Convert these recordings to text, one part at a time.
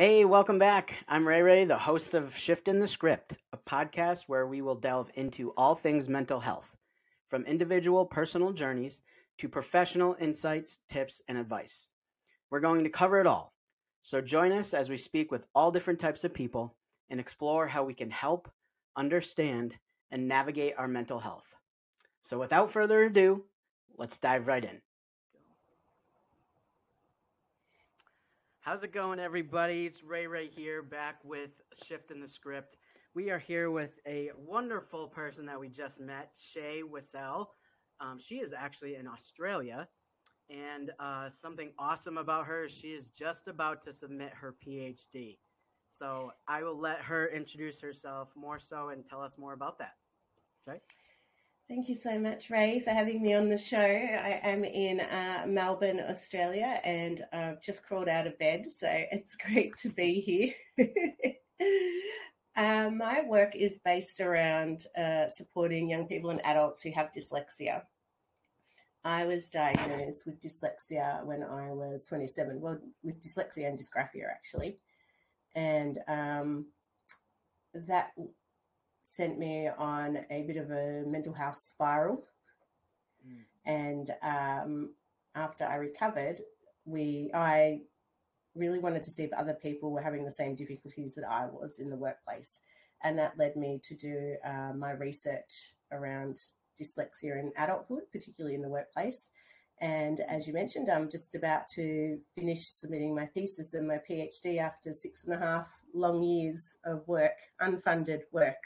Hey, welcome back. I'm Ray Ray, the host of Shiftin' the Script, a podcast where we will delve into all things mental health, from individual personal journeys to professional insights, tips, and advice. We're going to cover it all. So join us as we speak with all different types of people and explore how we can help, understand, and navigate our mental health. So without further ado, let's dive right in. How's it going, everybody? It's Ray Ray here, back with Shiftin' the Script. We are here with a wonderful person that we just met, Shae Wissell. Um, she is actually in Australia, and uh, something awesome about her is she is just about to submit her PhD. So I will let her introduce herself more so and tell us more about that. Shae? Thank you so much, Ray, for having me on the show. I am in uh, Melbourne, Australia, and I've just crawled out of bed, so it's great to be here. uh, my work is based around uh, supporting young people and adults who have dyslexia. I was diagnosed with dyslexia when I was 27, well, with dyslexia and dysgraphia, actually. And um, that sent me on a bit of a mental health spiral. Mm. And um, after I recovered, we I really wanted to see if other people were having the same difficulties that I was in the workplace, and that led me to do uh, my research around dyslexia in adulthood, particularly in the workplace. And as you mentioned, I'm just about to finish submitting my thesis and my PhD after six and a half long years of work, unfunded work.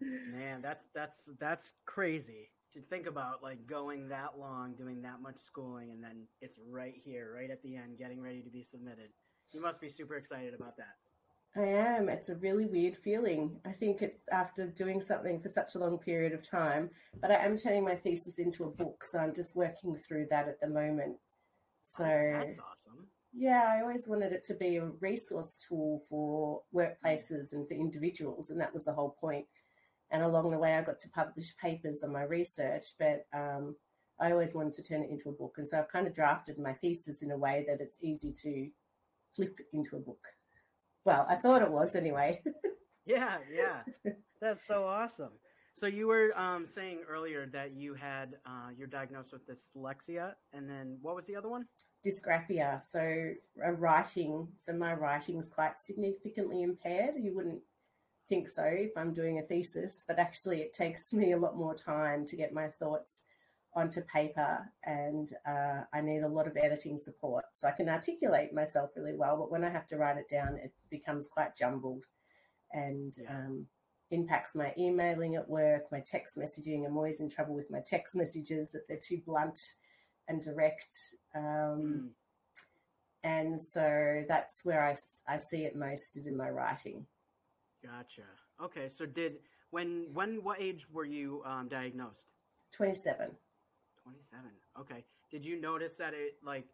Man, that's that's that's crazy to think about like going that long, doing that much schooling, and then it's right here, right at the end, getting ready to be submitted. You must be super excited about that. I am. It's a really weird feeling. I think it's after doing something for such a long period of time, but I am turning my thesis into a book, so I'm just working through that at the moment. So oh, that's awesome. Yeah, I always wanted it to be a resource tool for workplaces and for individuals, and that was the whole point. And along the way, I got to publish papers on my research, but um, I always wanted to turn it into a book. And so I've kind of drafted my thesis in a way that it's easy to flip into a book. Well, I thought it was anyway. yeah, yeah. That's so awesome. So you were um, saying earlier that you had uh, you're diagnosed with dyslexia, and then what was the other one? Dysgraphia. So a writing. So my writing is quite significantly impaired. You wouldn't think so if I'm doing a thesis, but actually it takes me a lot more time to get my thoughts onto paper, and uh, I need a lot of editing support. So I can articulate myself really well, but when I have to write it down, it becomes quite jumbled, and um, impacts my emailing at work, my text messaging. I'm always in trouble with my text messages that they're too blunt and direct. Um, mm. And so that's where I, I see it most is in my writing. Gotcha. Okay. So did, when, when, what age were you um, diagnosed? 27. 27. Okay. Did you notice that it like,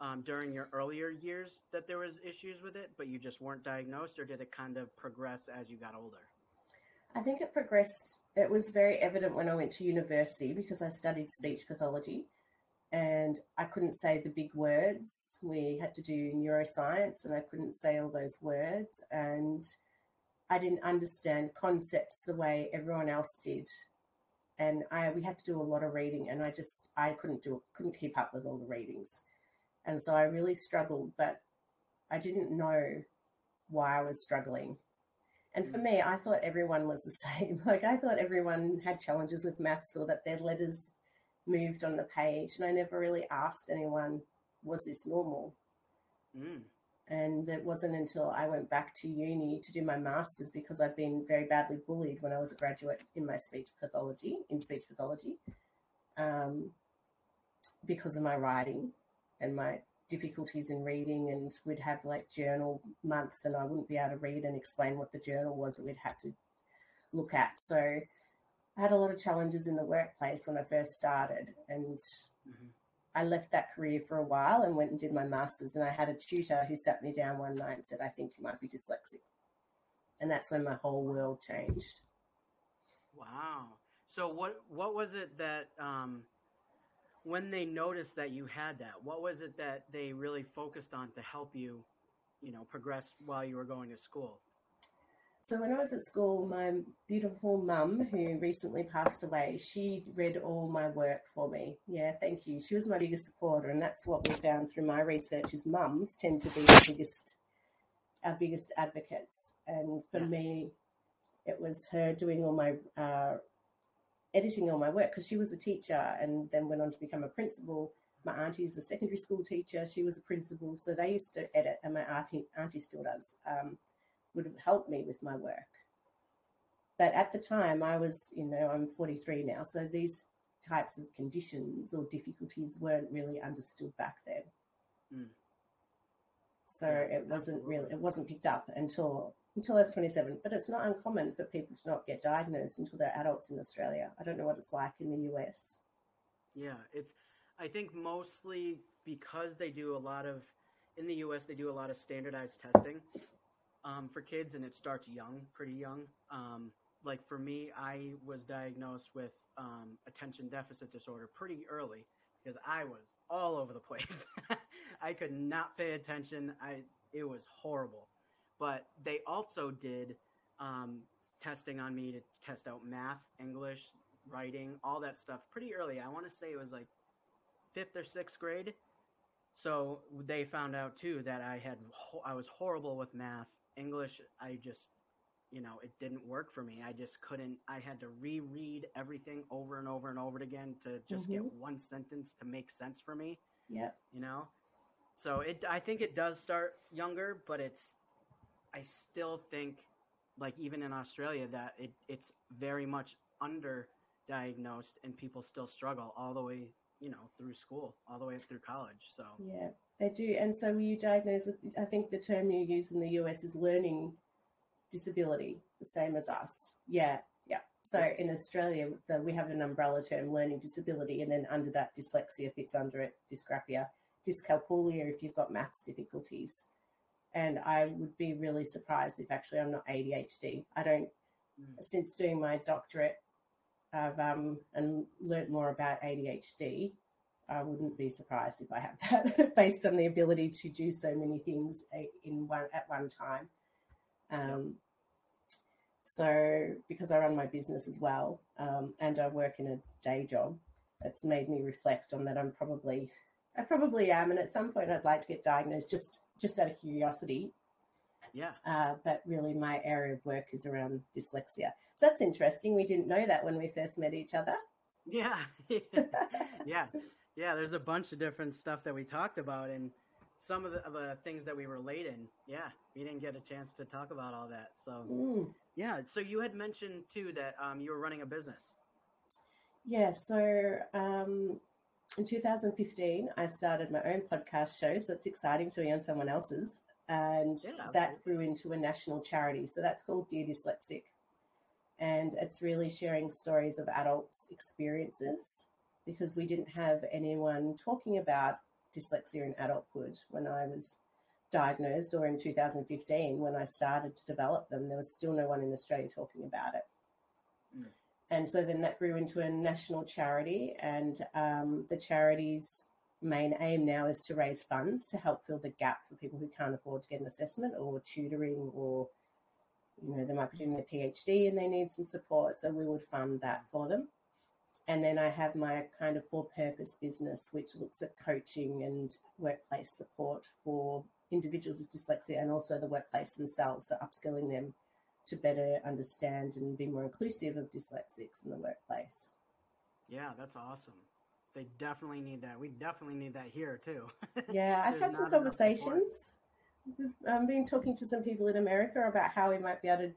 um, during your earlier years that there was issues with it, but you just weren't diagnosed, or did it kind of progress as you got older? I think it progressed. It was very evident when I went to university because I studied speech pathology and I couldn't say the big words. We had to do neuroscience and I couldn't say all those words. And I didn't understand concepts the way everyone else did. And I we had to do a lot of reading and I just I couldn't do couldn't keep up with all the readings. And so I really struggled, but I didn't know why I was struggling. And for mm. me, I thought everyone was the same. Like I thought everyone had challenges with maths or that their letters moved on the page. And I never really asked anyone, was this normal? Mm. And it wasn't until I went back to uni to do my master's because I'd been very badly bullied when I was a graduate in my speech pathology, in speech pathology, um, because of my writing and my difficulties in reading and we'd have like journal months and I wouldn't be able to read and explain what the journal was that we'd have to look at. So I had a lot of challenges in the workplace when I first started and mm-hmm. I left that career for a while and went and did my masters and I had a tutor who sat me down one night and said, I think you might be dyslexic. And that's when my whole world changed. Wow. So what what was it that um when they noticed that you had that, what was it that they really focused on to help you, you know, progress while you were going to school? So when I was at school, my beautiful mum, who recently passed away, she read all my work for me. Yeah, thank you. She was my biggest supporter, and that's what we found through my research: is mums tend to be the biggest, our biggest advocates. And for Yes. me, it was her doing all my uh, editing all my work because she was a teacher and then went on to become a principal. My auntie's a secondary school teacher; she was a principal, so they used to edit, and my auntie auntie still does. Um, would have helped me with my work. But at the time, I was, you know, I'm 43 now, so these types of conditions or difficulties weren't really understood back then. Mm. So Yeah, it wasn't really, it wasn't picked up until until I was 27. But it's not uncommon for people to not get diagnosed until they're adults in Australia. I don't know what it's like in the US. Yeah, it's. I think mostly because they do a lot of in the U.S. they do a lot of standardized testing um, for kids, and it starts young, pretty young. Um, like for me, I was diagnosed with um, attention deficit disorder pretty early because I was all over the place. I could not pay attention. I it was horrible. But they also did um, testing on me to test out math, English, writing, all that stuff pretty early. I want to say it was like fifth or sixth grade. So they found out too that I had I was horrible with math, English. I just you know it didn't work for me. I just couldn't. I had to reread everything over and over and over again to just get mm-hmm. one sentence to make sense for me. Yeah. You know, so it. I think it does start younger, but it's. I still think, like even in Australia, that it it's very much underdiagnosed, and people still struggle all the way, you know, through school, all the way through college. So Yeah, they do. And so were you diagnosed with, I think the term you use in the US is learning disability, the same as us. Yeah, yeah. So in Australia, the, we have an umbrella term, learning disability, and then under that, dyslexia fits under it, dysgraphia, dyscalculia if you've got maths difficulties. And I would be really surprised if actually I'm not ADHD. I don't, Mm. since doing my doctorate, I've um, and learnt more about ADHD. I wouldn't be surprised if I have that based on the ability to do so many things in one at one time. Um, so, because I run my business as well um, and I work in a day job, it's made me reflect on that. I'm probably, I probably am, and at some point I'd like to get diagnosed just just out of curiosity. yeah, Uh, but really, my area of work is around dyslexia. So that's interesting. We didn't know that when we first met each other. yeah, yeah, yeah. There's a bunch of different stuff that we talked about, and some of the, of the things that we relate in. Yeah, we didn't get a chance to talk about all that. So Mm. yeah. So you had mentioned too that um, you were running a business. Yeah, so um, in 2015, I started my own podcast show. So it's exciting to be on someone else's. And Yeah, that grew into a national charity. So that's called Dear Dyslexic. And it's really sharing stories of adults' experiences because we didn't have anyone talking about dyslexia in adulthood when I was diagnosed or in 2015 when I started to develop them. There was still no one in Australia talking about it. Mm. And so then that grew into a national charity, and um, the charity's main aim now is to raise funds to help fill the gap for people who can't afford to get an assessment or tutoring, or you know they might be doing their PhD and they need some support. So we would fund that for them. And then I have my kind of for-purpose business, which looks at coaching and workplace support for individuals with dyslexia and also the workplace themselves, so upskilling them to better understand and be more inclusive of dyslexics in the workplace. Yeah, that's awesome. They definitely need that. We definitely need that here too. Yeah, I've had some not enough support. conversations. I've um, been talking to some people in America about how we might be able to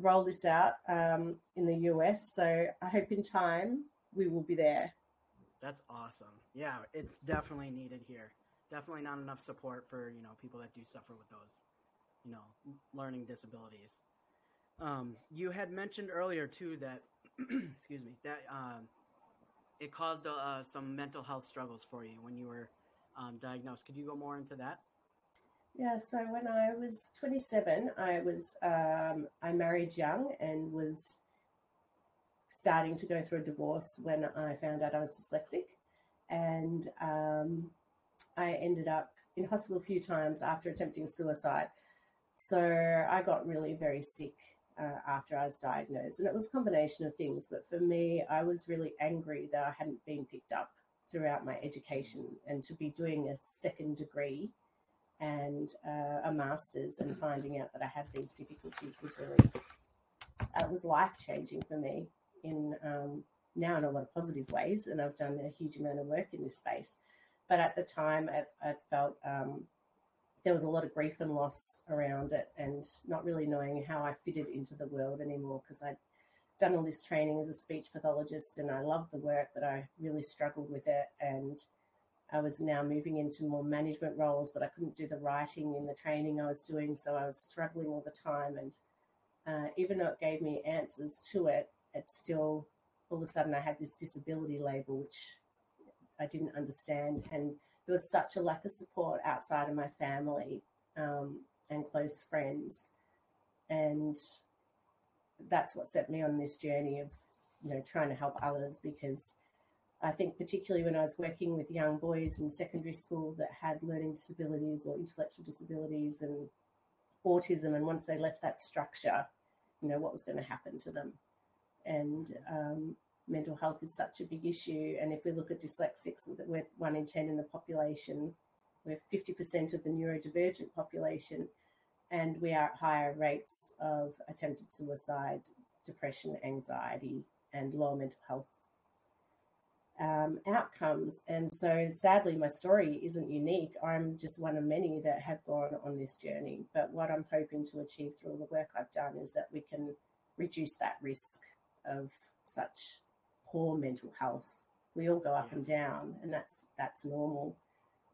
roll this out um, in the US. So I hope in time we will be there. That's awesome. Yeah, it's definitely needed here. Definitely not enough support for you know people that do suffer with those, you know, learning disabilities. Um, you had mentioned earlier too that, excuse me, that um, it caused uh, some mental health struggles for you when you were um, diagnosed. Could you go more into that? Yeah, so when I was 27, I was um, I married young and was starting to go through a divorce when I found out I was dyslexic. and um, I ended up in hospital a few times after attempting suicide. So I got really very sick uh, after I was diagnosed, and it was a combination of things. But for me, I was really angry that I hadn't been picked up throughout my education, and to be doing a second degree and uh, a master's, and finding out that I had these difficulties was really uh, it was life changing for me in um, now in a lot of positive ways, and I've done a huge amount of work in this space. But at the time, I, I felt um, there was a lot of grief and loss around it, and not really knowing how I fitted into the world anymore because I'd done all this training as a speech pathologist, and I loved the work, but I really struggled with it, and I was now moving into more management roles, but I couldn't do the writing in the training I was doing, so I was struggling all the time. And uh, even though it gave me answers to it, it still all of a sudden I had this disability label, which I didn't understand. And there was such a lack of support outside of my family um, and close friends. And that's what set me on this journey of, you know, trying to help others because I think particularly when I was working with young boys in secondary school that had learning disabilities or intellectual disabilities and autism, and once they left that structure, you know, what was going to happen to them and um, mental health is such a big issue. And if we look at dyslexics, we're one in 10 in the population, we're 50% of the neurodivergent population, and we are at higher rates of attempted suicide, depression, anxiety, and lower mental health um, outcomes. And so, sadly, my story isn't unique. I'm just one of many that have gone on this journey. But what I'm hoping to achieve through all the work I've done is that we can reduce that risk of such poor mental health. We all go up and down, and that's that's normal.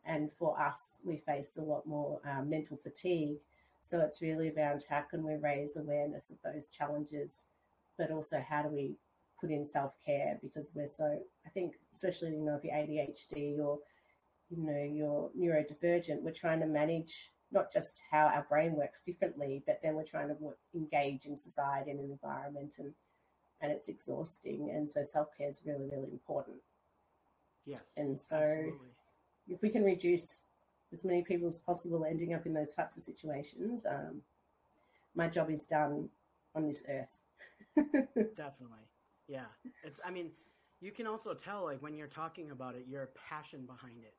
And for us, we face a lot more uh, mental fatigue. So it's really around how can we raise awareness of those challenges, but also how do we put in self care because we're so. I think especially you know if you're ADHD or you know you're neurodivergent, we're trying to manage not just how our brain works differently, but then we're trying to engage in society and an environment and and it's exhausting. And so self care is really, really important. Yes. And so absolutely. if we can reduce as many people as possible ending up in those types of situations, um, my job is done on this earth. Definitely. Yeah. It's, I mean, you can also tell, like, when you're talking about it, your passion behind it,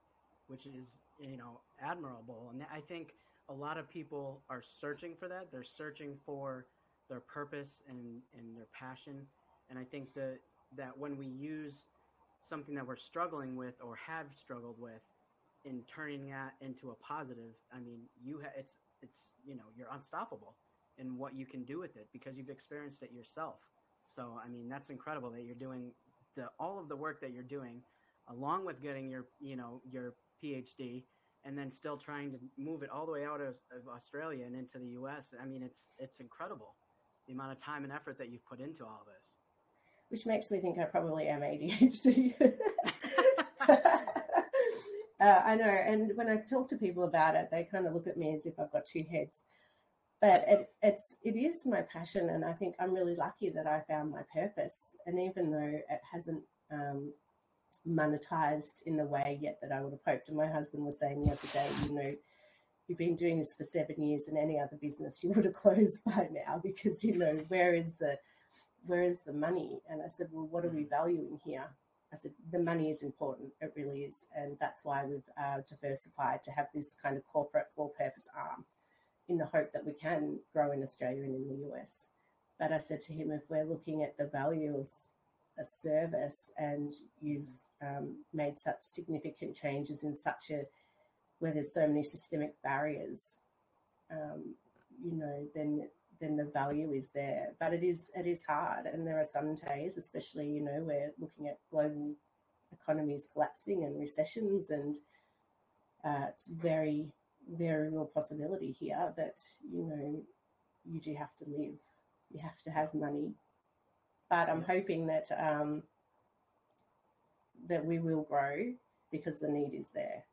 which is, you know, admirable. And I think a lot of people are searching for that. They're searching for their purpose and, and their passion. And I think that that when we use something that we're struggling with or have struggled with in turning that into a positive, I mean, you ha- it's it's you know you're unstoppable in what you can do with it because you've experienced it yourself. So I mean, that's incredible that you're doing the all of the work that you're doing, along with getting your you know your PhD and then still trying to move it all the way out of, of Australia and into the U.S. I mean, it's it's incredible the amount of time and effort that you've put into all this. Which makes me think I probably am ADHD. uh, I know, and when I talk to people about it, they kind of look at me as if I've got two heads. But it, it's it is my passion, and I think I'm really lucky that I found my purpose. And even though it hasn't um, monetized in the way yet that I would have hoped, and my husband was saying the other day, you know, you've been doing this for seven years and any other business you would have closed by now because you know where is the where is the money? And i said well what are we valuing here? I said the money is important it really is and that's why we've uh, diversified to have this kind of corporate for purpose arm in the hope that we can grow in australia and in the us but i said to him if we're looking at the value of a service and you've um, made such significant changes in such a where there's so many systemic barriers, um, you know, then then the value is there. But it is it is hard, and there are some days, especially you know, we're looking at global economies collapsing and recessions, and uh, it's very very real possibility here that you know you do have to live, you have to have money. But I'm hoping that um, that we will grow because the need is there.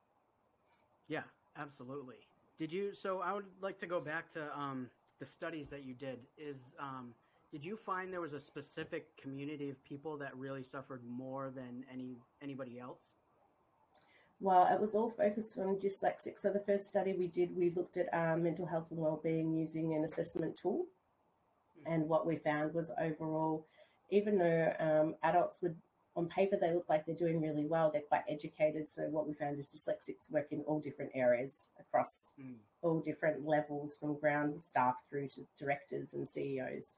Yeah, absolutely. Did you? So I would like to go back to um, the studies that you did. Is um, did you find there was a specific community of people that really suffered more than any anybody else? Well, it was all focused on dyslexic. So the first study we did, we looked at um, mental health and well-being using an assessment tool, and what we found was overall, even though um, adults would on paper they look like they're doing really well, they're quite educated. So what we found is dyslexics work in all different areas across Mm. all different levels, from ground staff through to directors and CEOs.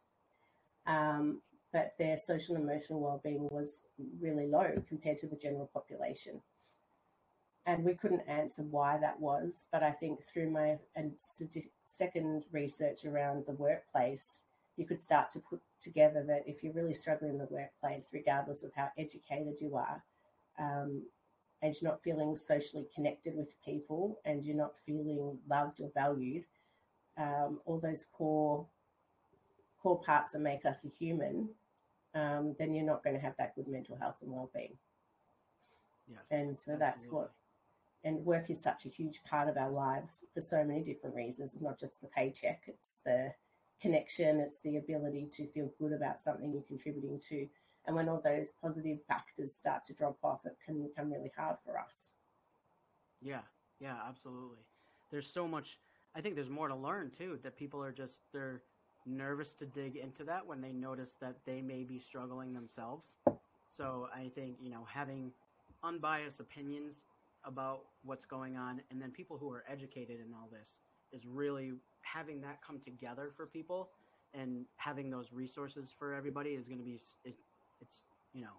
Um, but their social and emotional well-being was really low compared to the general population and we couldn't answer why that was. But I think through my and second research around the workplace, you could start to put together that if you're really struggling in the workplace, regardless of how educated you are, um, and you're not feeling socially connected with people, and you're not feeling loved or valued, um, all those core core parts that make us a human, um, then you're not going to have that good mental health and well-being. Yes. And so that's what and work is such a huge part of our lives for so many different reasons, not just the paycheck, it's the connection, it's the ability to feel good about something you're contributing to. And when all those positive factors start to drop off, it can become really hard for us. Yeah, yeah, absolutely. There's so much. I think there's more to learn too. That people are just they're nervous to dig into that when they notice that they may be struggling themselves. So I think you know having unbiased opinions about what's going on, and then people who are educated in all this is really having that come together for people, and having those resources for everybody is going to be it, it's you know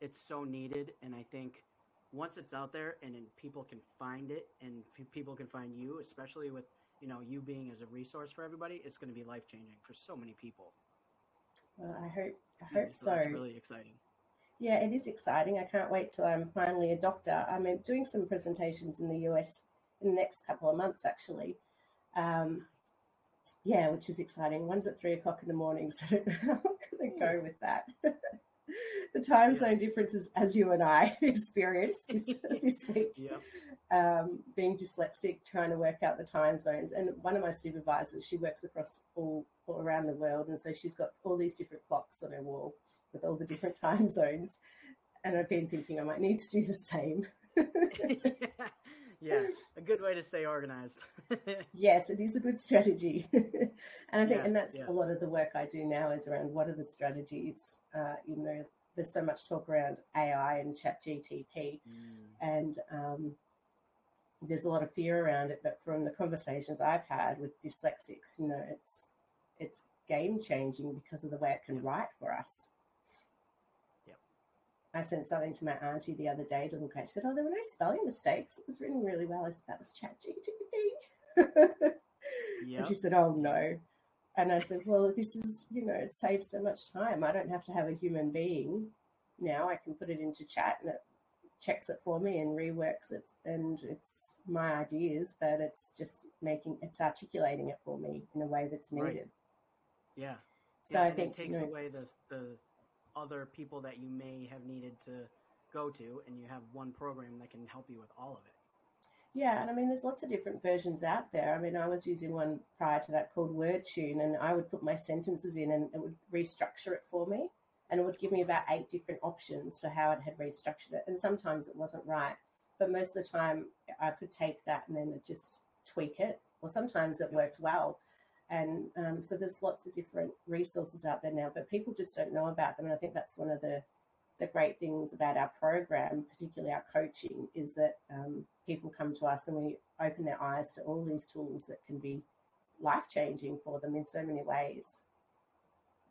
it's so needed, and I think once it's out there and people can find it and people can find you especially with you know you being as a resource for everybody it's going to be life changing for so many people Well, I hope I hope so. that's really exciting Yeah, it is exciting. I can't wait till I'm finally a doctor. I'm uh, doing some presentations in the US in the next couple of months, actually. Um, yeah, which is exciting. One's at three o'clock in the morning, so I don't know how I'm going to go with that. the time Yeah. zone differences, as you and I experienced this, this week, yep um, being dyslexic, trying to work out the time zones. And one of my supervisors, she works across all, all around the world, and so she's got all these different clocks on her wall with all the different time zones. And I've been thinking I might need to do the same. yeah a good way to stay organized yes, it is a good strategy. and I think, Yeah, and that's yeah. a lot of the work I do now is around what are the strategies. Uh, you know, there's so much talk around AI and Chat GTP, Mm, and um, there's a lot of fear around it. But from the conversations I've had with dyslexics, you know, it's it's game changing because of the way it can Yep. write for us. I sent something to my auntie the other day to look at. She said, "Oh, there were no spelling mistakes. It was written really well." I said, "That was Chat GTP." yep And she said, "Oh no." And I said, "Well, this is, you know, it saves so much time. I don't have to have a human being now. I can put it into chat and it checks it for me and reworks it, and it's my ideas, but it's just making it's articulating it for me in a way that's Right. needed. yeah So yeah, I think it takes you know, away the the other people that you may have needed to go to and you have one program that can help you with all of it Yeah, and I mean, there's lots of different versions out there. I mean, I was using one prior to that called WordTune, and I would put my sentences in and it would restructure it for me. And it would give me about eight different options for how it had restructured it. And sometimes it wasn't right. But most of the time, I could take that and then just tweak it. Or sometimes it worked well. And um, so there's lots of different resources out there now, but people just don't know about them. And I think that's one of the the great things about our program, particularly our coaching, is that um, people come to us and we open their eyes to all these tools that can be life changing for them in so many ways.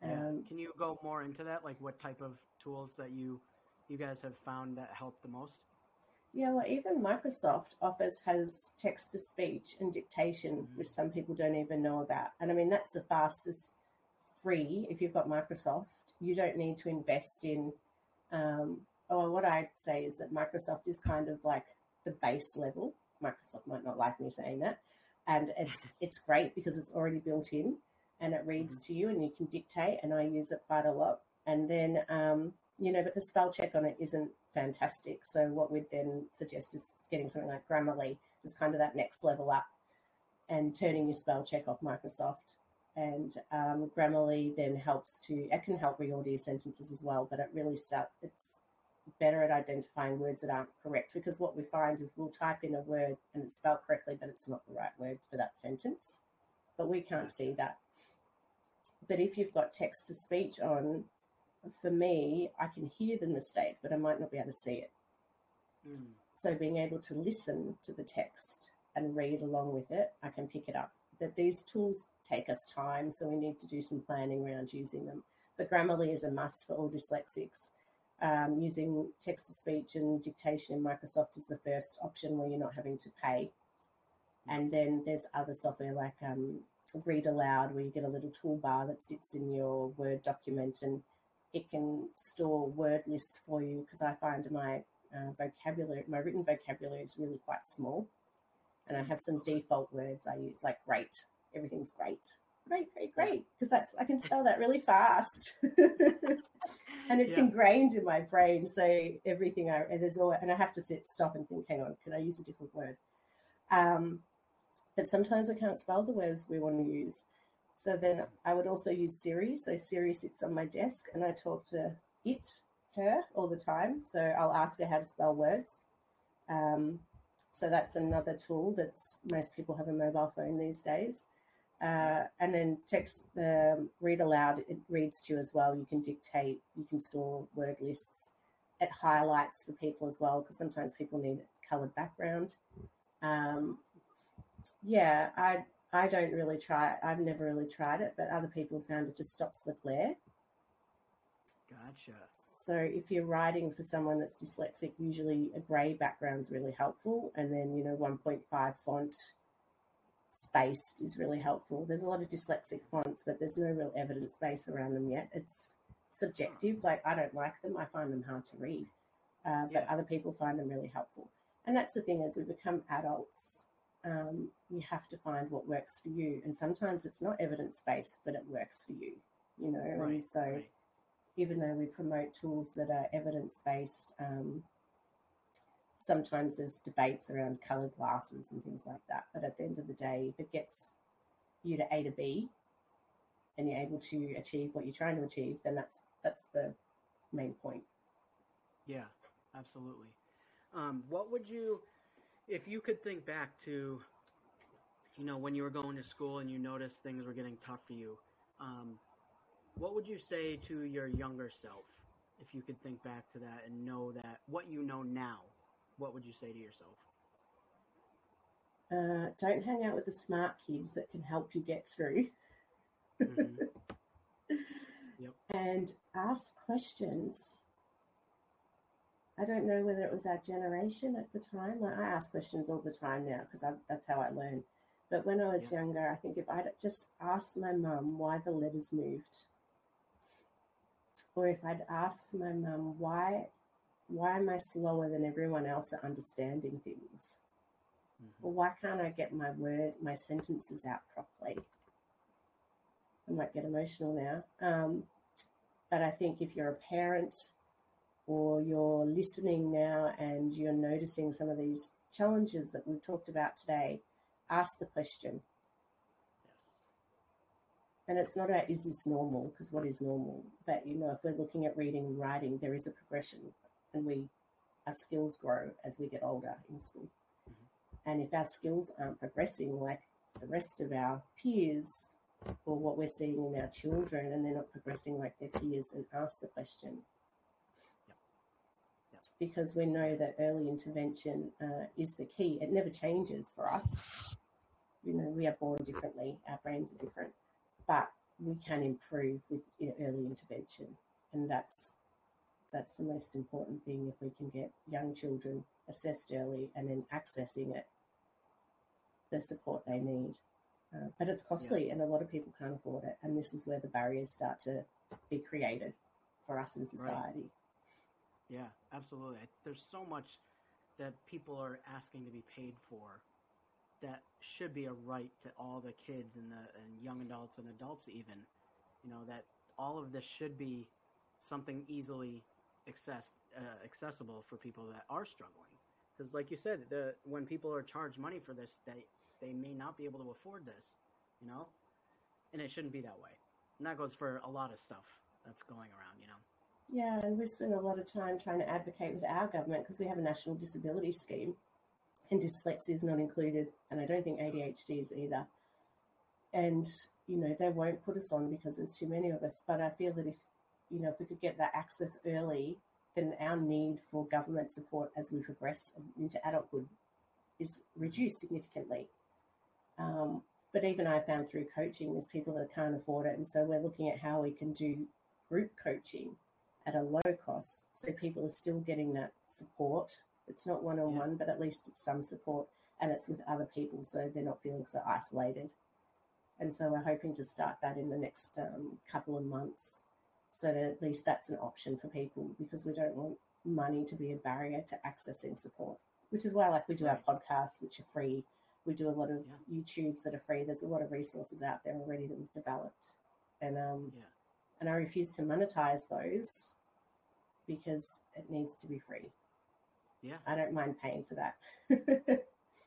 Yeah. Um, Can you go more into that? Like what type of tools that you you guys have found that help the most? Yeah, well, even Microsoft Office has text to speech and dictation, Mhm. which some people don't even know about. And I mean, that's the fastest free if you've got Microsoft. You don't need to invest in. Um, or what I'd say is that Microsoft is kind of like the base level. Microsoft might not like me saying that, and it's it's great because it's already built in and it reads to you and you can dictate. And I use it quite a lot. And then um, you know, but the spell check on it isn't fantastic. So what we'd then suggest is getting something like Grammarly, is kind of that next level up, and turning your spell check off Microsoft. And um, Grammarly then helps to it can help reorder your sentences as well, but it really starts it's better at identifying words that aren't correct because what we find is we'll type in a word and it's spelled correctly, but it's not the right word for that sentence. But we can't see that. But if you've got text to speech on, for me, I can hear the mistake, but I might not be able to see it. Mm. So being able to listen to the text and read along with it, I can pick it up. But these tools take us time, so we need to do some planning around using them. But Grammarly is a must for all dyslexics. Um, using text to speech and dictation in Microsoft is the first option where you're not having to pay. And then there's other software like um, Read Aloud, where you get a little toolbar that sits in your Word document and it can store word lists for you because I find my uh, vocabulary, my written vocabulary is really quite small. And I have some default words I use, like great. Everything's great. Great, great, great. Because that's I can spell that really fast. and it's Yeah. ingrained in my brain. So everything I and there's always and I have to sit stop and think, hang on, can I use a different word? Um, but sometimes we can't spell the words we want to use. So then I would also use Siri. So Siri sits on my desk and I talk to it, her, all the time. So I'll ask her how to spell words. Um, so that's another tool that most people have a mobile phone these days. Uh, and then text, um, read aloud, it reads to you as well. You can dictate, you can store word lists. It highlights for people as well because sometimes people need a coloured background. Um, yeah, I I don't really try it. I've never really tried it, but other people found it just stops the glare. Gotcha. So if you're writing for someone that's dyslexic, usually a grey background's really helpful, and then you know 1.5 font spaced is really helpful. There's a lot of dyslexic fonts, but there's no real evidence base around them yet. It's subjective. Like I don't like them. I find them hard to read, uh, but Yeah. other people find them really helpful. And that's the thing as we become adults, um, you have to find what works for you. And sometimes it's not evidence based, but it works for you. You know, and so right. even though we promote tools that are evidence based, um, sometimes there's debates around coloured glasses and things like that. But at the end of the day, if it gets you to A to B and you're able to achieve what you're trying to achieve, then that's that's the main point. Yeah, absolutely. Um, what would you, if you could think back to, you know, when you were going to school and you noticed things were getting tough for you, um, what would you say to your younger self if you could think back to that and know that what you know now? What would you say to yourself? Uh, don't hang out with the smart kids that can help you get through. Mhm. and ask questions. I don't know whether it was our generation at the time. Like I ask questions all the time now because that's how I learn. But when I was Yeah. younger, I think if I'd just asked my mum why the letters moved, or if I'd asked my mum why why am I slower than everyone else at understanding things, Mhm. or why can't I get my word my sentences out properly? I might get emotional now. Um, but I think if you're a parent or you're listening now and you're noticing some of these challenges that we've talked about today, ask the question. Yes. And it's not about is this normal? Because what is normal? But you know, if we're looking at reading and writing, there is a progression, and we our skills grow as we get older in school. Mhm. And if our skills aren't progressing like the rest of our peers, or what we're seeing in our children, and they're not progressing like their peers, and ask the question. Because we know that early intervention uh, is the key. It never changes for us. You know, we are born differently. Our brains are different, but we can improve with early intervention, and that's that's the most important thing. If we can get young children assessed early and then accessing it, the support they need. Uh, but it's costly, and a lot of people can't afford it. And this is where the barriers start to be created for us in society. Yeah, absolutely. There's so much that people are asking to be paid for that should be a right to all the kids and the and young adults and adults even. You know that all of this should be something easily access uh, accessible for people that are struggling. Because, like you said, the when people are charged money for this, they they may not be able to afford this. You know, and it shouldn't be that way. And that goes for a lot of stuff that's going around. You know. Yeah, and we spend a lot of time trying to advocate with our government because we have a national disability scheme and dyslexia is not included, and I don't think ADHD is either. And, you know, they won't put us on because there's too many of us. But I feel that if, you know, if we could get that access early, then our need for government support as we progress into adulthood is reduced significantly. Um, but even I found through coaching, there's people that can't afford it. And so we're looking at how we can do group coaching at a low cost so people are still getting that support. It's not one on one, but at least it's some support and it's with other people so they're not feeling so isolated. And so we're hoping to start that in the next um, couple of months so that at least that's an option for people because we don't want money to be a barrier to accessing support, which is why like we do our podcasts, which are free. We do a lot of yeah. YouTubes that are free. There's a lot of resources out there already that we've developed. And um, yeah and I refuse to monetize those because it needs to be free. Yeah. I don't mind paying for that.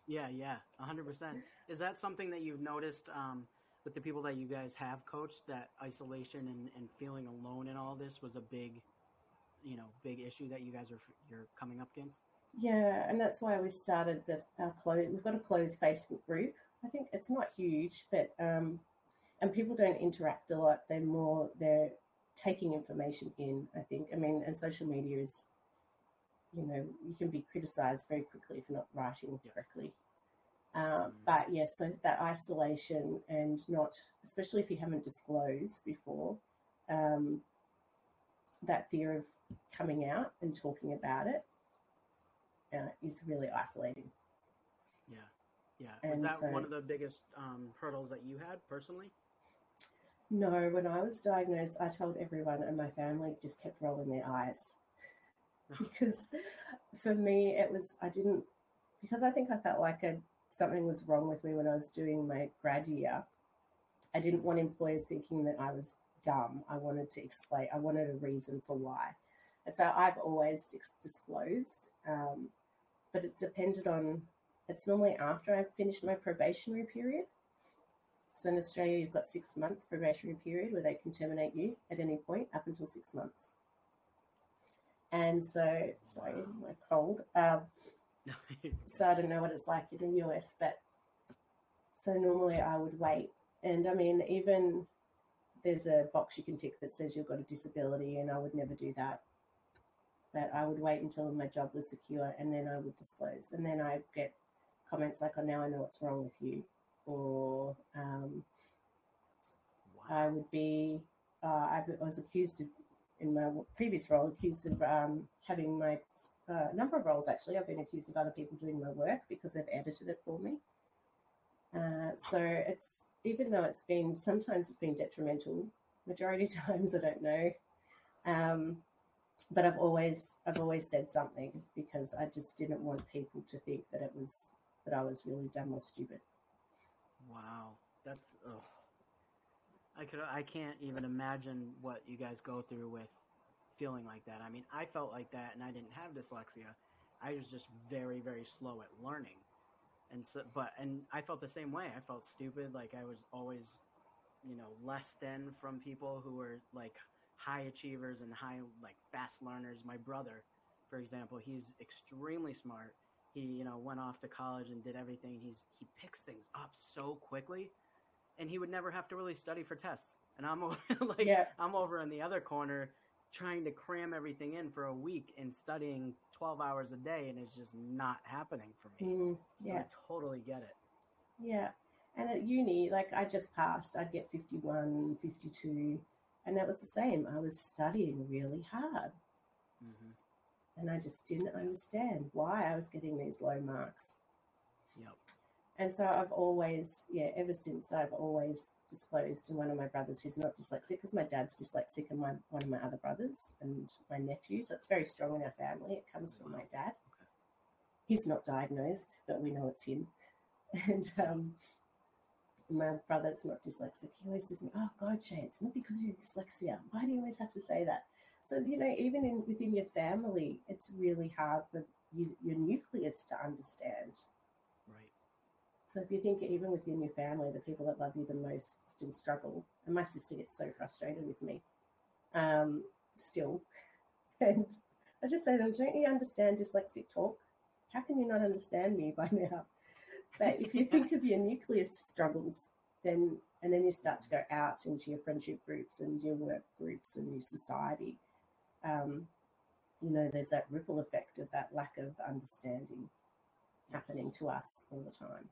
yeah, yeah, 100%. Is that something that you've noticed um, with the people that you guys have coached that isolation and, and feeling alone in all this was a big, you know, big issue that you guys are you're coming up against? Yeah, and that's why we started the our close. We've got a closed Facebook group. I think it's not huge, but um, and people don't interact a lot. They're more they're taking information in. I think. I mean, and social media is, you know, you can be criticized very quickly for not writing correctly. Um, mm. but yes, so that isolation and not, especially if you haven't disclosed before, um, that fear of coming out and talking about it uh, is really isolating. Yeah. Yeah. Was that so, one of the biggest um, hurdles that you had personally? No, when I was diagnosed, I told everyone, and my family just kept rolling their eyes because for me, it was I didn't because I think I felt like a, something was wrong with me when I was doing my grad year. I didn't want employers thinking that I was dumb. I wanted to explain. I wanted a reason for why, and so I've always disclosed. Um, but it's depended on. It's normally after I've finished my probationary period. So in Australia, you've got six months probationary period where they can terminate you at any point up until six months. And so, sorry, my cold. Um, so I don't know what it's like in the US, but so normally I would wait. And I mean, even there's a box you can tick that says you've got a disability, and I would never do that. But I would wait until my job was secure and then I would disclose. And then I get comments like, oh, now I know what's wrong with you or um, wow. I would be. Uh, I was accused of, in my previous role, accused of um, having my uh, number of roles. Actually, I've been accused of other people doing my work because they've edited it for me. Uh, so it's even though it's been sometimes it's been detrimental. Majority times I don't know, um, but I've always I've always said something because I just didn't want people to think that it was that I was really dumb or stupid. Wow, that's oh, I could I can't even imagine what you guys go through with feeling like that. I mean, I felt like that, and I didn't have dyslexia. I was just very very slow at learning, and so but and I felt the same way. I felt stupid, like I was always, you know, less than from people who were like high achievers and high like fast learners. My brother, for example, he's extremely smart he you know went off to college and did everything. He's he picks things up so quickly and he would never have to really study for tests. And i'm like yeah. i'm over in the other corner trying to cram everything in for a week and studying 12 hours a day and it's just not happening for me. Mm, yeah so i totally get it. Yeah. And at uni like i just passed i'd get 51 52 and that was the same. I was studying really hard. Mm-hmm and I just didn't understand why I was getting these low marks. Yep. And so I've always, yeah, ever since I've always disclosed to one of my brothers who's not dyslexic, because my dad's dyslexic and my one of my other brothers and my nephew. So it's very strong in our family. It comes from my dad. Okay. He's not diagnosed, but we know it's him. And um, my brother's not dyslexic. He always says, "Oh God, Shae, it's not because you're dyslexia. Why do you always have to say that?" So, you know, even in, within your family, it's really hard for you, your nucleus to understand. Right. So if you think even within your family, the people that love you the most still struggle. And my sister gets so frustrated with me. Um, still. And I just say to them, don't you understand dyslexic talk? How can you not understand me by now? But if you think of your nucleus struggles, then and then you start to go out into your friendship groups and your work groups and your society. Um, you know, there's that ripple effect of that lack of understanding happening to us all the time.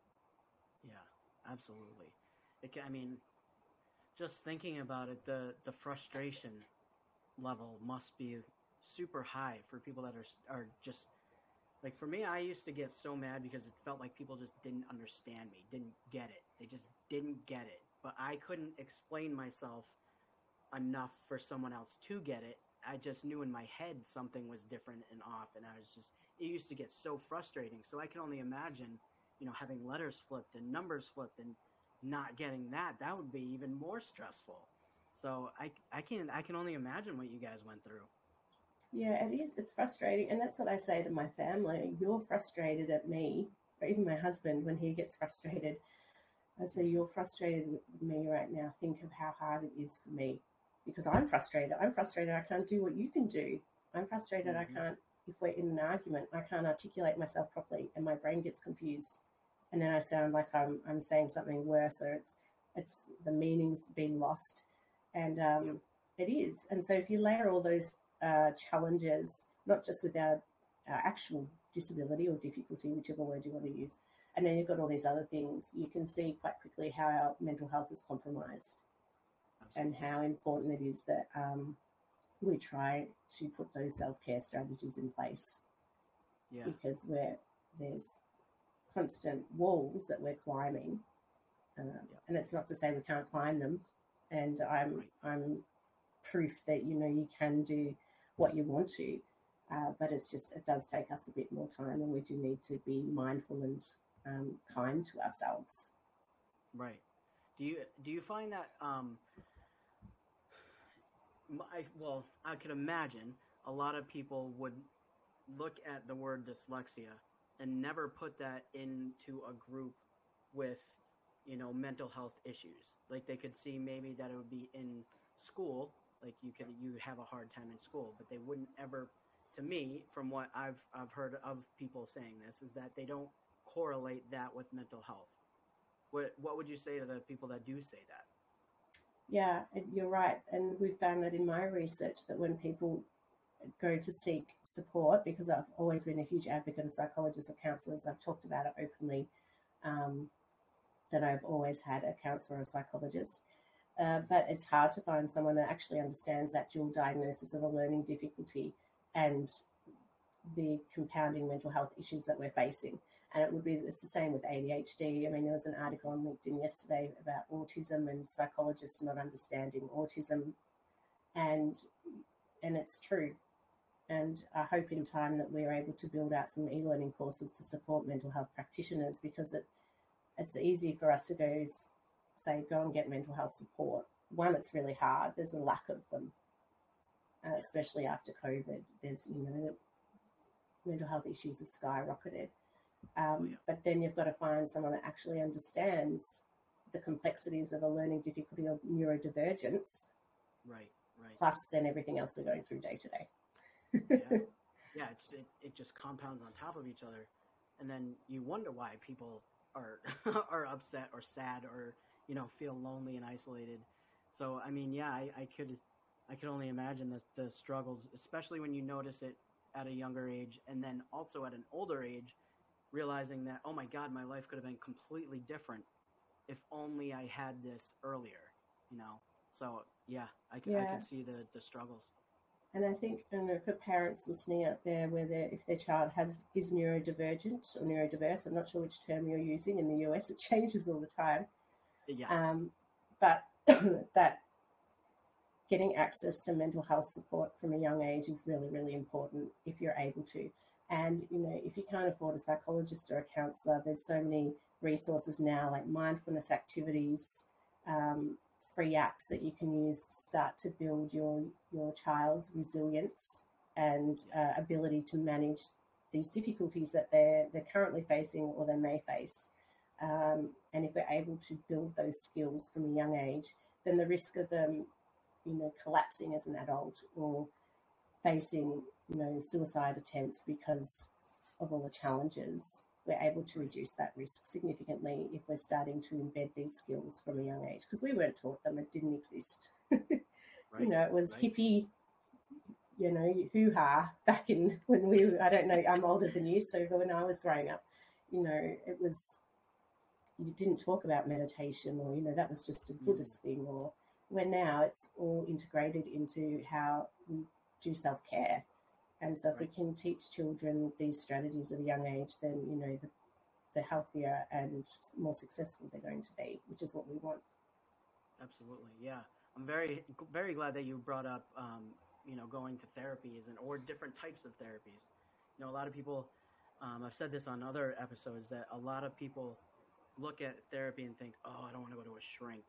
Yeah, absolutely. It, I mean, just thinking about it, the the frustration level must be super high for people that are are just like for me. I used to get so mad because it felt like people just didn't understand me, didn't get it. They just didn't get it, but I couldn't explain myself enough for someone else to get it. I just knew in my head something was different and off, and I was just it used to get so frustrating. So I can only imagine, you know, having letters flipped and numbers flipped and not getting that. That would be even more stressful. So I I can I can only imagine what you guys went through. Yeah, it is. It's frustrating, and that's what I say to my family. You're frustrated at me, or even my husband when he gets frustrated. I say, You're frustrated with me right now. Think of how hard it is for me because I'm frustrated. I'm frustrated. I can't do what you can do. I'm frustrated. Mm-hmm. I can't, if we're in an argument, I can't articulate myself properly and my brain gets confused. And then I sound like I'm, I'm saying something worse or it's, it's the meaning's been lost. And um, it is. And so if you layer all those uh, challenges, not just with our, our actual disability or difficulty, whichever word you want to use, and then you've got all these other things, you can see quite quickly how our mental health is compromised. And how important it is that um, we try to put those self care strategies in place. Yeah. Because we're, there's constant walls that we're climbing. Uh, yeah. And it's not to say we can't climb them. And I'm, right. I'm proof that, you know, you can do what you want to. Uh, but it's just, it does take us a bit more time and we do need to be mindful and um, kind to ourselves. Right. Do you do you find that um, I, well, I could imagine a lot of people would look at the word dyslexia and never put that into a group with, you know, mental health issues. Like they could see maybe that it would be in school, like you could you have a hard time in school, but they wouldn't ever. To me, from what I've I've heard of people saying this, is that they don't correlate that with mental health. What what would you say to the people that do say that? Yeah, you're right. And we found that in my research that when people go to seek support, because I've always been a huge advocate of psychologists or counselors, I've talked about it openly, um, that I've always had a counselor or psychologist. Uh, but it's hard to find someone that actually understands that dual diagnosis of a learning difficulty and the compounding mental health issues that we're facing and it would be it's the same with ADHD. I mean, there was an article on LinkedIn yesterday about autism and psychologists not understanding autism, and and it's true. And I hope in time that we're able to build out some e-learning courses to support mental health practitioners because it it's easy for us to go say go and get mental health support. One, it's really hard. There's a lack of them, uh, especially after COVID. There's you know mental health issues have skyrocketed. Um, oh, yeah. But then you've got to find someone that actually understands the complexities of a learning difficulty or neurodivergence. Right, right. Plus, then everything else we're going through day to day. yeah, yeah it, it just compounds on top of each other. And then you wonder why people are are upset or sad or you know feel lonely and isolated. So I mean, yeah, I, I could I could only imagine the the struggles, especially when you notice it at a younger age, and then also at an older age realizing that oh my god my life could have been completely different if only i had this earlier you know? So yeah i, yeah. I can see the the struggles. And i think know, for parents listening out there where if their child has is neurodivergent or neurodiverse i'm not sure which term you're using in the us it changes all the time. Yeah. Um, but that getting access to mental health support from a young age is really really important if you're able to and, you know, if you can't afford a psychologist or a counselor, there's so many resources now like mindfulness activities, um, free apps that you can use to start to build your, your child's resilience and uh, ability to manage these difficulties that they're, they're currently facing or they may face. Um, and if we're able to build those skills from a young age, then the risk of them you know, collapsing as an adult or facing, you know, suicide attempts because of all the challenges, we're able to reduce that risk significantly if we're starting to embed these skills from a young age because we weren't taught them, it didn't exist. right, you know, it was right. hippie, you know, hoo ha back in when we, I don't know, I'm older than you, so when I was growing up, you know, it was, you didn't talk about meditation or, you know, that was just a mm. Buddhist mm. thing or where now it's all integrated into how we do self care and so, if we can teach children these strategies at a young age, then you know the, the healthier and more successful they're going to be, which is what we want. Absolutely, yeah. I'm very very glad that you brought up um, you know going to therapies and or different types of therapies. You know, a lot of people. Um, I've said this on other episodes that a lot of people look at therapy and think, "Oh, I don't want to go to a shrink,"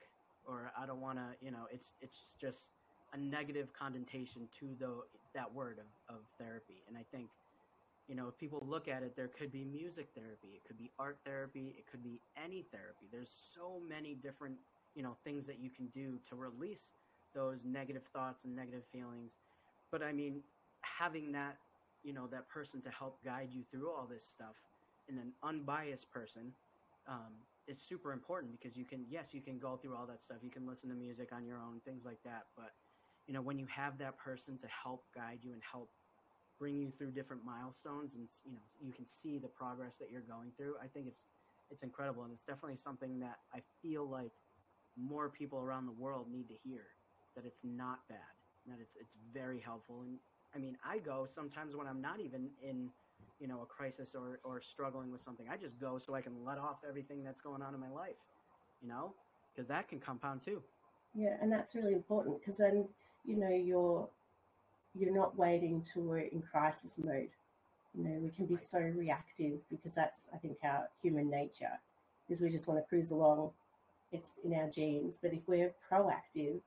or "I don't want to," you know, it's it's just a negative connotation to the that word of, of therapy. And I think, you know, if people look at it, there could be music therapy, it could be art therapy, it could be any therapy. There's so many different, you know, things that you can do to release those negative thoughts and negative feelings. But I mean, having that, you know, that person to help guide you through all this stuff in an unbiased person um, is super important because you can, yes, you can go through all that stuff. You can listen to music on your own, things like that. But you know when you have that person to help guide you and help bring you through different milestones and you know you can see the progress that you're going through i think it's it's incredible. And it's definitely something that i feel like more people around the world need to hear that it's not bad that it's it's very helpful. And i mean i go sometimes when i'm not even in you know a crisis or or struggling with something i just go so i can let off everything that's going on in my life you know because that can compound too. Yeah and that's really important because then you know you're you're not waiting till we're in crisis mode you know we can be so reactive because that's i think our human nature is we just want to cruise along it's in our genes but if we're proactive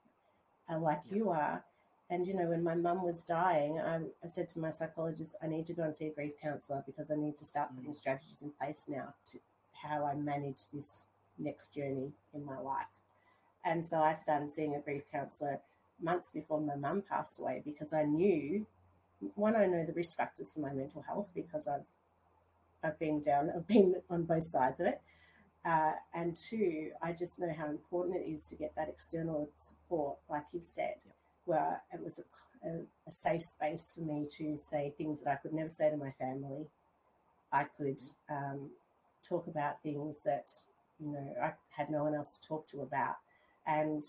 uh, like yes. you are and you know when my mum was dying I, I, said to my psychologist i need to go and see a grief counselor because i need to start putting mm. strategies in place now to how i manage this next journey in my life and so i started seeing a grief counselor months before my mum passed away because I knew one, I know the risk factors for my mental health because I've I've been down, I've been on both sides of it. Uh, and two, I just know how important it is to get that external support, like you've said, where it was a, a, a, safe space for me to say things that I could never say to my family. I could um, talk about things that you know I had no one else to talk to about, and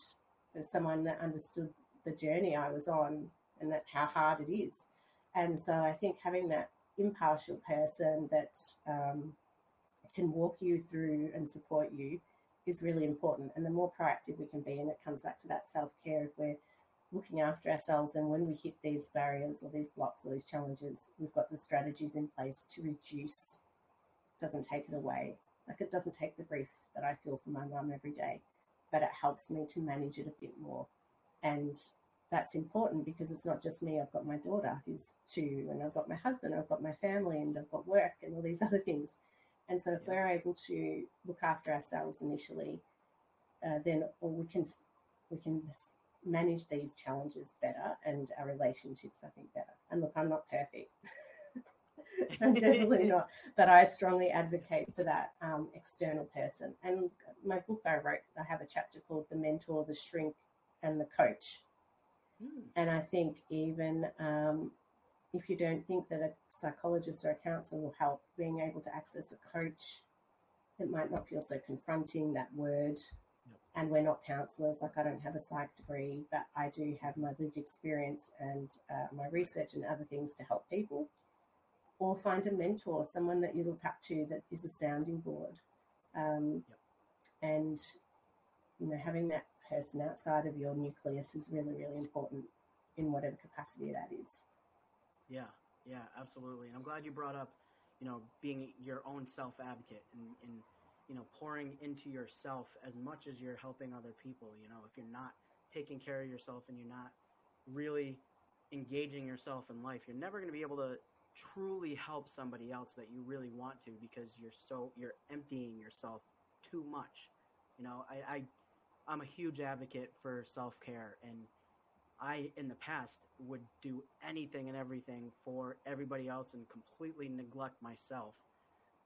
as someone that understood the journey I was on and that how hard it is. And so I think having that impartial person that um, can walk you through and support you is really important. And the more proactive we can be, and it comes back to that self care, if we're looking after ourselves and when we hit these barriers or these blocks or these challenges, we've got the strategies in place to reduce, doesn't take it away. Like it doesn't take the grief that I feel for my mum every day, but it helps me to manage it a bit more and that's important because it's not just me. I've got my daughter who's two, and I've got my husband, I've got my family, and I've got work and all these other things. And so, if yeah. we're able to look after ourselves initially, uh, then we can we can manage these challenges better, and our relationships, I think, better. And look, I'm not perfect. I'm definitely not, but I strongly advocate for that um, external person. And my book I wrote, I have a chapter called "The Mentor, the Shrink, and the coach. Mm. And I think even um, if you don't think that a psychologist or a counselor will help, being able to access a coach, it might not feel so confronting, that word. Yep. And we're not counselors, like I don't have a psych degree, but I do have my lived experience and uh, my research and other things to help people. Or find a mentor, someone that you look up to that is a sounding board. Um, yep. And, you know, having that person outside of your nucleus is really, really important in whatever capacity that is. Yeah, yeah, absolutely. And I'm glad you brought up, you know, being your own self advocate and, and, you know, pouring into yourself as much as you're helping other people. You know, if you're not taking care of yourself and you're not really engaging yourself in life, you're never going to be able to truly help somebody else that you really want to because you're so you're emptying yourself too much you know i, I I'm a huge advocate for self care and I in the past would do anything and everything for everybody else and completely neglect myself.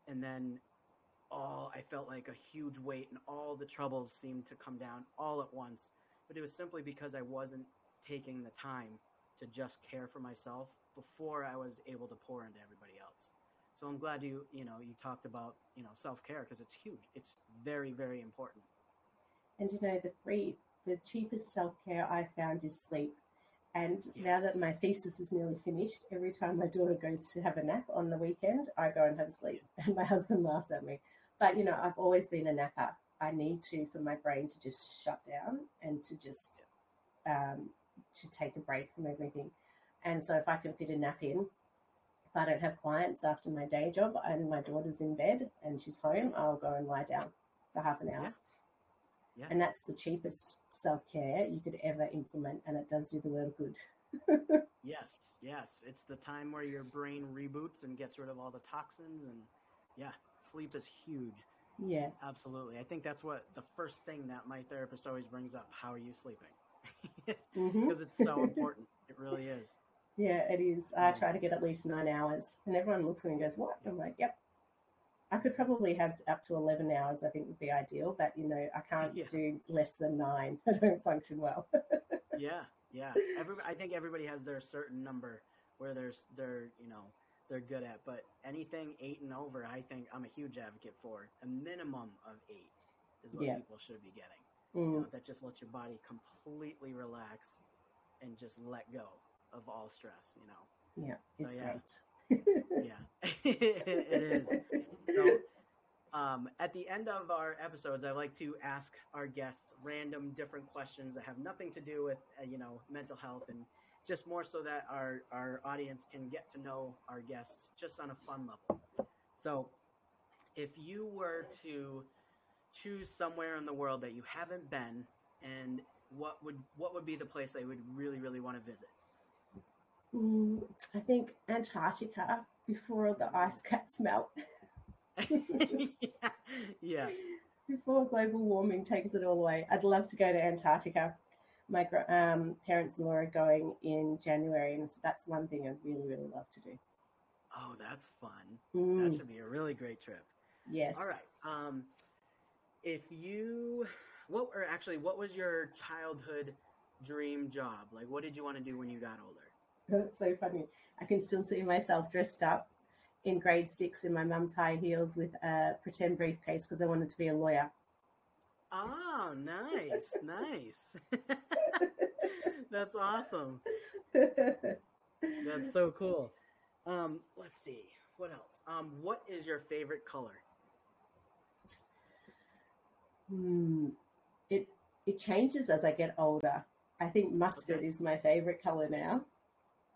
And then all I felt like a huge weight and all the troubles seemed to come down all at once. But it was simply because I wasn't taking the time to just care for myself before I was able to pour into everybody else. So I'm glad you you know you talked about you know self care because it's huge. It's very very important. And you know the free the cheapest self care I found is sleep. And yes. now that my thesis is nearly finished, every time my daughter goes to have a nap on the weekend, I go and have a sleep. And my husband laughs at me. But you know, I've always been a napper. I need to for my brain to just shut down and to just um, to take a break from everything. And so if I can fit a nap in, if I don't have clients after my day job and my daughter's in bed and she's home, I'll go and lie down for half an hour. Yeah. And that's the cheapest self care you could ever implement, and it does you the world good. yes, yes. It's the time where your brain reboots and gets rid of all the toxins, and yeah, sleep is huge. Yeah. Absolutely. I think that's what the first thing that my therapist always brings up. How are you sleeping? Because mm-hmm. it's so important. It really is. Yeah, it is. I try to get at least nine hours, and everyone looks at me and goes, "What?" I'm like, "Yep." I could probably have up to eleven hours. I think would be ideal, but you know, I can't yeah. do less than nine. I don't function well. yeah, yeah. Every, I think everybody has their certain number where there's they're you know they're good at, but anything eight and over, I think I'm a huge advocate for. A minimum of eight is what yeah. people should be getting. Mm. You know, that just lets your body completely relax and just let go of all stress. You know. Yeah, so, it's yeah. great. yeah, it is. So, um, at the end of our episodes, I like to ask our guests random, different questions that have nothing to do with uh, you know mental health and just more so that our our audience can get to know our guests just on a fun level. So, if you were to choose somewhere in the world that you haven't been, and what would what would be the place that you would really really want to visit? Mm, I think Antarctica before the ice caps melt. yeah. yeah. Before global warming takes it all away, I'd love to go to Antarctica. My um, parents-in-law are going in January, and that's one thing I'd really, really love to do. Oh, that's fun. Mm. That should be a really great trip. Yes. All right. Um, if you, what or actually, what was your childhood dream job? Like, what did you want to do when you got older? That's so funny. I can still see myself dressed up in grade six in my mum's high heels with a pretend briefcase because I wanted to be a lawyer. Oh, nice, nice. That's awesome. That's so cool. Um, let's see. What else? Um, what is your favorite color? Hmm. It it changes as I get older. I think mustard okay. is my favorite color now.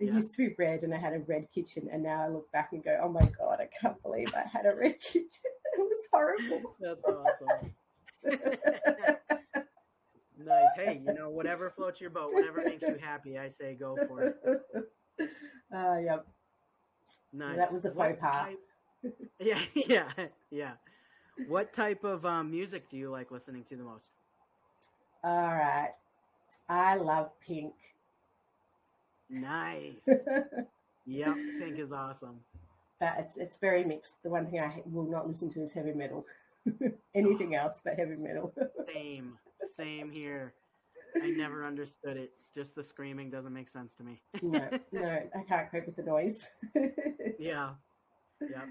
It yeah. used to be red and I had a red kitchen and now I look back and go, oh my God, I can't believe I had a red kitchen. it was horrible. That's awesome. nice. Hey, you know, whatever floats your boat, whatever makes you happy, I say go for it. Uh, yep. Nice. That was a faux pas. yeah, yeah, yeah. What type of um, music do you like listening to the most? All right. I love Pink. Nice. yep, Pink is awesome. But it's it's very mixed. The one thing I will not listen to is heavy metal. Anything oh, else but heavy metal. same, same here. I never understood it. Just the screaming doesn't make sense to me. no, no, I can't cope with the noise. yeah, yeah.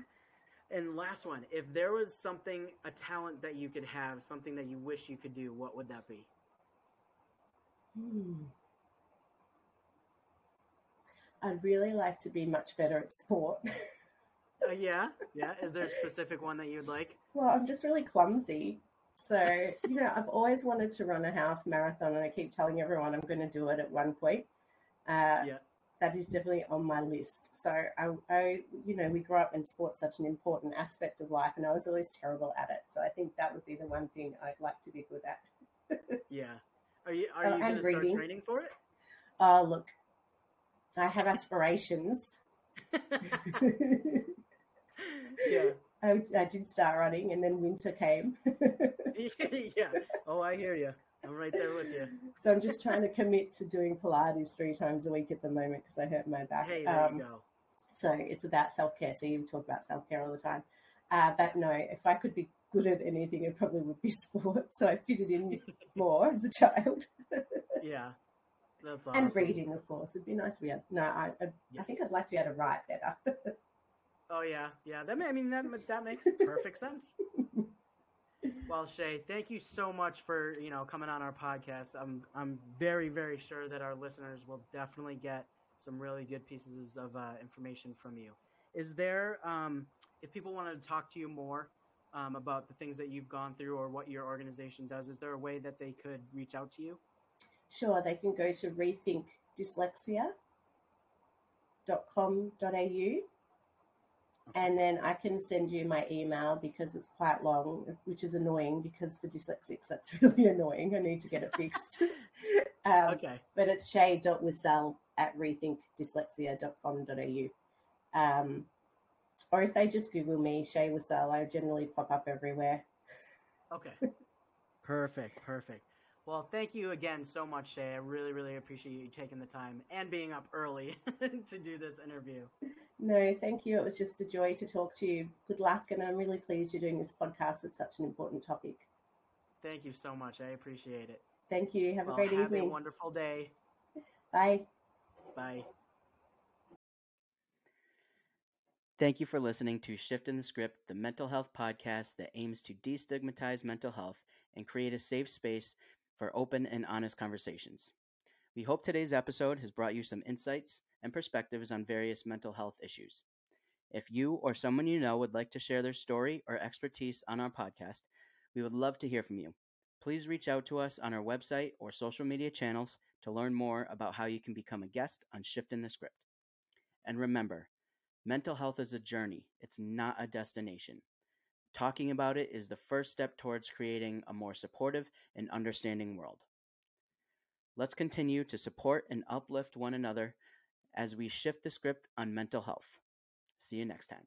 And last one, if there was something, a talent that you could have, something that you wish you could do, what would that be? Hmm. I'd really like to be much better at sport. uh, yeah, yeah. Is there a specific one that you'd like? Well, I'm just really clumsy. So, you know, I've always wanted to run a half marathon, and I keep telling everyone I'm going to do it at one point. Uh, yeah. That is definitely on my list. So, I, I, you know, we grew up in sports, such an important aspect of life, and I was always terrible at it. So, I think that would be the one thing I'd like to be good at. yeah. Are you Are you uh, going to start training for it? Oh, uh, look, I have aspirations. yeah. I, I, did start running and then winter came. yeah. Oh, I hear you. I'm right there with you. So I'm just trying to commit to doing Pilates three times a week at the moment because I hurt my back. Hey, there Um, you go. So it's about self care. So you talk about self care all the time. Uh, but no, if I could be good at anything, it probably would be sport. So I fit it in more as a child. Yeah, that's awesome. and reading, of course. It'd be nice to be able. No, I, I, I think I'd like to be able to write better. Oh yeah, yeah. That I mean that that makes perfect sense. Well, Shae, thank you so much for you know coming on our podcast. I'm I'm very very sure that our listeners will definitely get some really good pieces of uh, information from you. Is there um, if people wanted to talk to you more um, about the things that you've gone through or what your organization does, is there a way that they could reach out to you? Sure, they can go to rethinkdyslexia.com.au and then I can send you my email because it's quite long, which is annoying because for dyslexics that's really annoying. I need to get it fixed. um, Okay. But it's shae.wissell at rethinkdyslexia.com.au. Um, or if they just Google me, Shae Wissell, I generally pop up everywhere. Okay. perfect. Perfect. Well, thank you again so much, Shae. I really, really appreciate you taking the time and being up early to do this interview. No, thank you. It was just a joy to talk to you. Good luck, and I'm really pleased you're doing this podcast. It's such an important topic. Thank you so much. I appreciate it. Thank you. Have a Well, great have evening. Have a wonderful day. Bye. Bye. Thank you for listening to Shiftin' the Script, the mental health podcast that aims to destigmatize mental health and create a safe space for open and honest conversations. We hope today's episode has brought you some insights and perspectives on various mental health issues. If you or someone you know would like to share their story or expertise on our podcast, we would love to hear from you. Please reach out to us on our website or social media channels to learn more about how you can become a guest on Shiftin' the Script. And remember, mental health is a journey, it's not a destination. Talking about it is the first step towards creating a more supportive and understanding world. Let's continue to support and uplift one another as we shift the script on mental health. See you next time.